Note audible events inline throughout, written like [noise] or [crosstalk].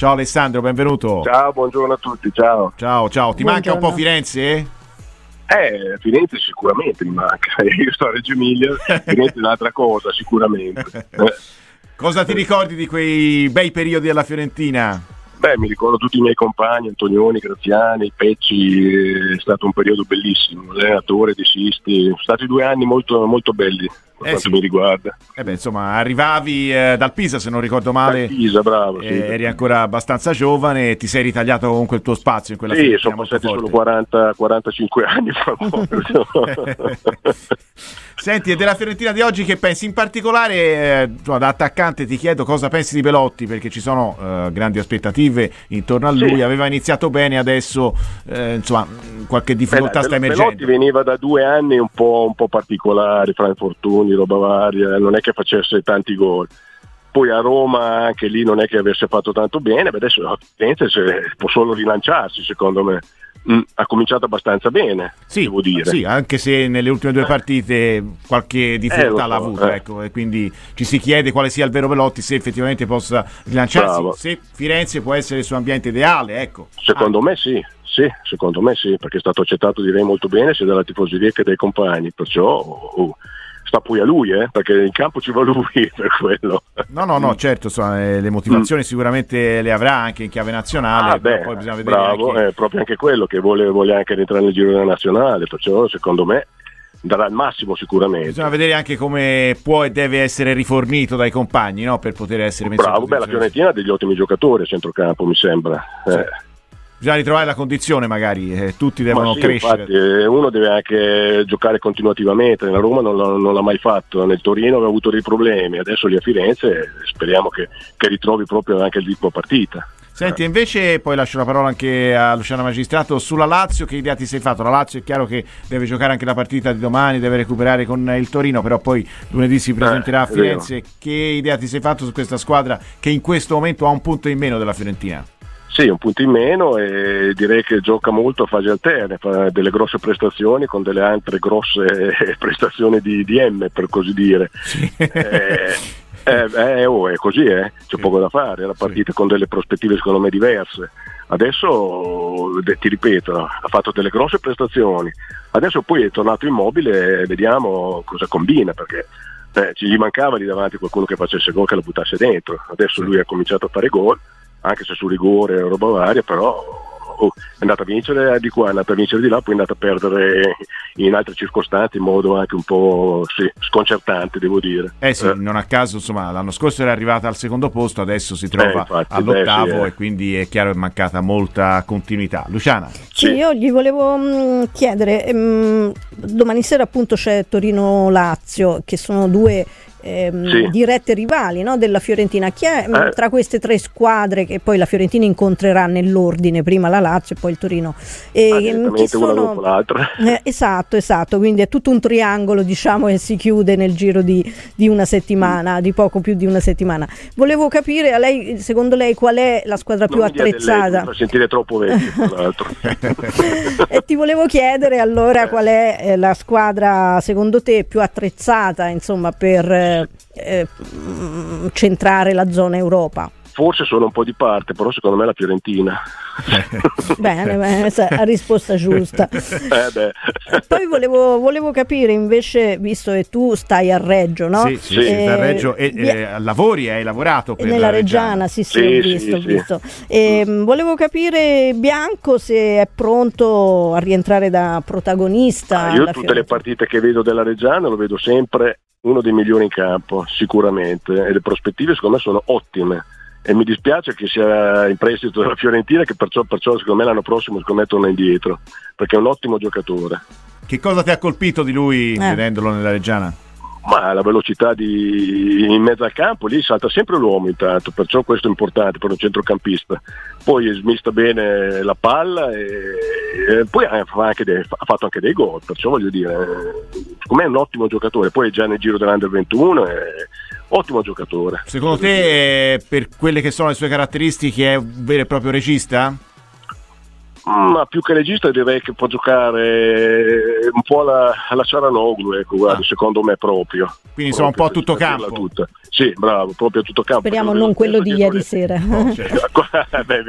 Ciao Alessandro, benvenuto. Ciao, buongiorno a tutti, ciao. Ciao, ciao. Ti manca un po' Firenze? Eh, Firenze sicuramente mi manca. [laughs] Io sto a Reggio Emilia, Firenze è un'altra cosa, sicuramente. [laughs] Cosa ti ricordi di quei bei periodi della Fiorentina? Beh, mi ricordo tutti i miei compagni, Antonioni, Graziani, Pecci, è stato un periodo bellissimo, allenatore di Sisti, sono stati due anni molto, molto belli per Eh quanto sì. mi riguarda. Eh beh, insomma, arrivavi eh, dal Pisa, se non ricordo male. Dal Pisa, bravo, sì. eh, eri ancora abbastanza giovane e ti sei ritagliato comunque il tuo spazio in quella Sì, sono passati solo forte. 40, 45 anni fa. [laughs] [laughs] Senti, e della Fiorentina di oggi che pensi? In particolare, eh, da attaccante ti chiedo cosa pensi di Pelotti, perché ci sono eh, grandi aspettative intorno a lui. Sì. Aveva iniziato bene, adesso insomma, qualche difficoltà sta Pelotti emergendo. veniva da due anni un po', un po' particolari, fra infortuni, roba varia, non è che facesse tanti gol. Poi a Roma anche lì non è che avesse fatto tanto bene, beh, adesso a Firenze può solo rilanciarsi secondo me. Mm, ha cominciato abbastanza bene, Sì, devo dire. sì, anche se nelle ultime due partite qualche difficoltà Eh, lo l'ha so, avuta, eh. ecco, e quindi ci si chiede quale sia il vero Pelotti, se effettivamente possa rilanciarsi, Bravo. se Firenze può essere il suo ambiente ideale, ecco. Secondo me sì, sì, secondo me sì, perché è stato accettato direi molto bene sia dalla tifoseria che dai compagni, perciò oh, sta poi a lui, eh, perché in campo ci va lui [laughs] per quello. No, no, no, certo, insomma, eh, le motivazioni sicuramente le avrà anche in chiave nazionale, Mm. Ah, beh, poi bisogna vedere bravo, anche- è proprio anche quello che vuole, vuole anche rientrare nel giro della nazionale, perciò secondo me darà il massimo sicuramente. Bisogna vedere anche come può e deve essere rifornito dai compagni no? per poter essere messo Bravo, beh, la. Fiorentina ha degli ottimi giocatori a centrocampo, mi sembra. Eh, Bisogna ritrovare la condizione magari, eh, tutti devono sì, crescere. infatti, eh, uno deve anche giocare continuativamente, nella Roma non, l'ha- non l'ha mai fatto, nel Torino aveva avuto dei problemi, adesso lì a Firenze speriamo che, che ritrovi proprio anche il ritmo partita. Senti, invece poi lascio la parola anche a Luciano Magistrato sulla Lazio, che idea ti sei fatto? La Lazio è chiaro che deve giocare anche la partita di domani, deve recuperare con il Torino, però poi lunedì si presenterà a Eh. Firenze. Che idea ti sei fatto su questa squadra che in questo momento ha un punto in meno della Fiorentina? Sì, un punto in meno e direi che gioca molto a fase alterne, fa delle grosse prestazioni con delle altre grosse [laughs] prestazioni di, di M per così dire. Eh, eh, eh, oh, è così, eh. c'è poco da fare, era partita con delle prospettive secondo me diverse. Adesso, de- ti ripeto, ha fatto delle grosse prestazioni, adesso poi è tornato immobile e vediamo cosa combina perché eh, ci gli mancava lì davanti qualcuno che facesse gol che la buttasse dentro. Adesso lui ha cominciato a fare gol, anche se su rigore e roba varia, però oh, è andata a vincere di qua, è andata a vincere di là, poi è andata a perdere in altre circostanze in modo anche un po' sì, sconcertante, devo dire. Eh sì, non a caso, insomma, l'anno scorso era arrivata al secondo posto, adesso si trova Eh, infatti, all'ottavo beh, sì, eh. e quindi è chiaro che è mancata molta continuità. Luciana, Sì, io gli volevo mh, chiedere, ehm, domani sera appunto c'è Torino-Lazio, che sono due ehm, Sì. dirette rivali no, della Fiorentina. Chi è mh, Eh. tra queste tre squadre che poi la Fiorentina incontrerà nell'ordine, prima la Lazio e poi il Torino? E, Ah, mh, chi sono-. [laughs] Eh, esatto, esatto, quindi è tutto un triangolo diciamo che si chiude nel giro di, di una settimana, di poco più di una settimana. Volevo capire a lei, secondo lei qual è la squadra più Non lei, attrezzata? fa sentire troppo vecchio, tra [laughs] l'altro. e ti volevo chiedere allora qual è eh, la squadra secondo te più attrezzata insomma per eh, centrare la zona Europa. Forse sono un po' di parte, però secondo me è la Fiorentina. [laughs] Bene, sa- la risposta giusta. [laughs] Eh, beh. Poi volevo, volevo capire invece, visto che tu stai a Reggio, no? sì, sì, sì, da Reggio e eh, lavori, hai lavorato per nella la Reggiana, sì, sì, Sì, ho sì, visto, ho sì. visto. E, mh, volevo capire Bianco se è pronto a rientrare da protagonista. Ah, io tutte le Fiorentina. partite che vedo della Reggiana lo vedo sempre uno dei migliori in campo, sicuramente, e le prospettive secondo me sono ottime. E mi dispiace che sia in prestito dalla Fiorentina, che perciò, perciò secondo me l'anno prossimo secondo me torna indietro, perché è un ottimo giocatore. Che cosa ti ha colpito di lui Eh. vedendolo nella Reggiana? Ma la velocità di, in mezzo al campo lì salta sempre l'uomo intanto, perciò questo è importante per un centrocampista. Poi smista bene la palla e, e poi ha, dei- ha fatto anche dei gol, perciò voglio dire, eh, secondo me è un ottimo giocatore, poi è già nel giro dell'Under 21, è ottimo giocatore. Secondo te, eh, per quelle che sono le sue caratteristiche, è un vero e proprio regista? Ma più che regista direi che può giocare un po' alla, alla Ciaranoglu, ecco, guarda, ah. secondo me proprio. Quindi insomma un po' a tutto campo. Tutta. Sì, bravo, proprio a tutto campo. Speriamo non quello di ieri sera. [laughs] [laughs] Beh,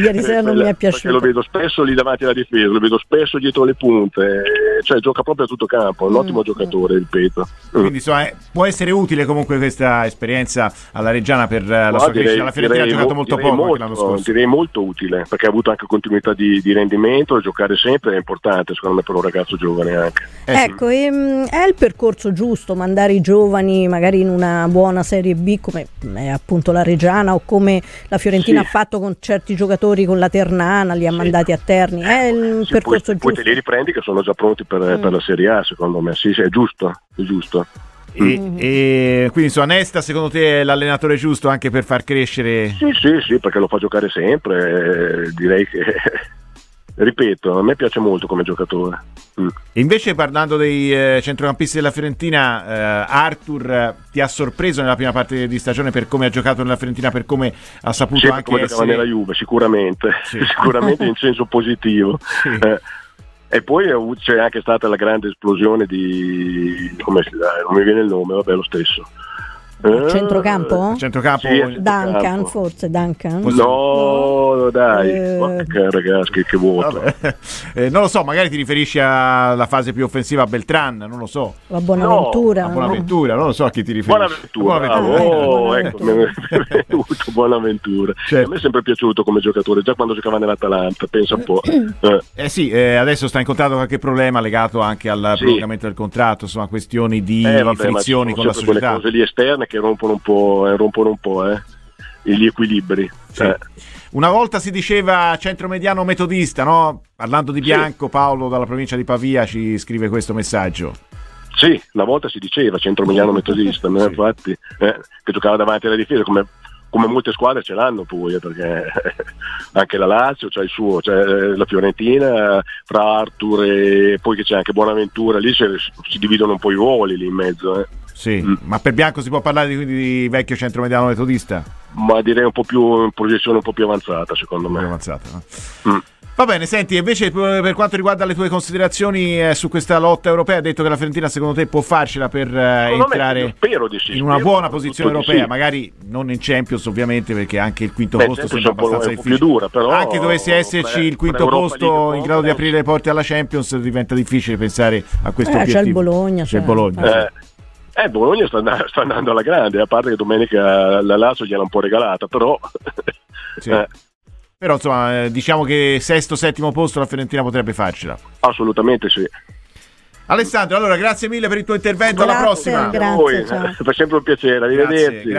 ieri sera non mi è piaciuto. Lo vedo spesso lì davanti alla difesa, lo vedo spesso dietro le punte, cioè gioca proprio a tutto campo, è un mm. ottimo giocatore, ripeto. Quindi insomma, eh, può essere utile comunque questa esperienza alla Reggiana per eh, la sua direi, crescita. La Fiorentina ha giocato molto poco molto, l'anno scorso. Direi molto utile, perché ha avuto anche continuità di, di rendimento e giocare sempre è importante secondo me per un ragazzo giovane anche. Eh, ecco, ehm, è il percorso giusto mandare i giovani magari in una buona Serie B come è appunto la Reggiana o come la Fiorentina sì. ha fatto con certi giocatori con la Ternana, li ha sì. mandati a Terni, è il sì, percorso poi, giusto. Poi te li riprendi che sono già pronti per, mm. per la Serie A secondo me, sì, è giusto, è giusto. E, mm. e, quindi insomma Nesta secondo te è l'allenatore giusto anche per far crescere? Sì, sì, sì, perché lo fa giocare sempre, eh, direi che ripeto, a me piace molto come giocatore. Mm. Invece parlando dei eh, centrocampisti della Fiorentina, eh, Arthur eh, ti ha sorpreso nella prima parte di stagione per come ha giocato nella Fiorentina, per come ha saputo sì, anche come essere... nella Juve, sicuramente, sì. [laughs] sicuramente in senso positivo. Sì. Eh, e poi c'è anche stata la grande esplosione di... come si dà? Non mi viene il nome, vabbè lo stesso eh, centrocampo? Centrocampo? Sì, Duncan, forse Duncan. No, no dai, eh... ragazzi, che, che vuoto. Eh, non lo so, magari ti riferisci alla fase più offensiva a Beltran, non lo so. La Buonaventura. No, Buonaventura, non lo so a chi ti riferisci. Buonaventura, Buonaventura. Oh, ecco, mi è venuto Buonaventura. [laughs] Certo. A me è sempre piaciuto come giocatore, già quando giocava nell'Atalanta, pensa un po'. [clears throat] Eh, eh sì, eh, adesso sta incontrando qualche problema legato anche al sì. prolungamento del contratto, insomma, questioni di eh, vabbè, frizioni con la società. quelle cose lì esterne che rompono un po', eh, rompono un po' eh, gli equilibri. Sì. Eh. Una volta si diceva centromediano metodista, no? Parlando di Bianco, sì. Paolo dalla provincia di Pavia ci scrive questo messaggio. Sì, una volta si diceva centromediano metodista, sì. infatti, eh, che giocava davanti alla difesa come come molte squadre ce l'hanno pure eh, perché [laughs] anche la Lazio c'ha il suo, c'è la Fiorentina fra Arthur e poi che c'è anche Buonaventura lì si, si dividono un po' i ruoli lì in mezzo eh. Sì, mm. ma per Bianco si può parlare di, di vecchio centromediano metodista? ma direi un po' più in proiezione un po' più avanzata secondo me più avanzata, no? mm. Va bene, senti, invece per quanto riguarda le tue considerazioni eh, su questa lotta europea, hai detto che la Fiorentina secondo te può farcela per eh, entrare sì, in una buona posizione europea, sì. magari non in Champions ovviamente perché anche il quinto Beh, posto sembra abbastanza difficile. Dura, però, anche dovesse esserci beh, il quinto posto in grado di aprire le porte alla Champions diventa difficile pensare a questo eh, obiettivo. C'è il Bologna. C'è il Bologna. Eh. Eh, Bologna sta andando, sta andando, alla grande, a parte che domenica la Lazio gliel'ha un po' regalata, però... Sì. [laughs] eh. Però insomma, eh, diciamo che sesto, settimo posto la Fiorentina potrebbe farcela. Assolutamente sì. Alessandro, allora grazie mille per il tuo intervento, grazie, alla prossima. Grazie, Fa [laughs] sempre un piacere, arrivederci. Grazie,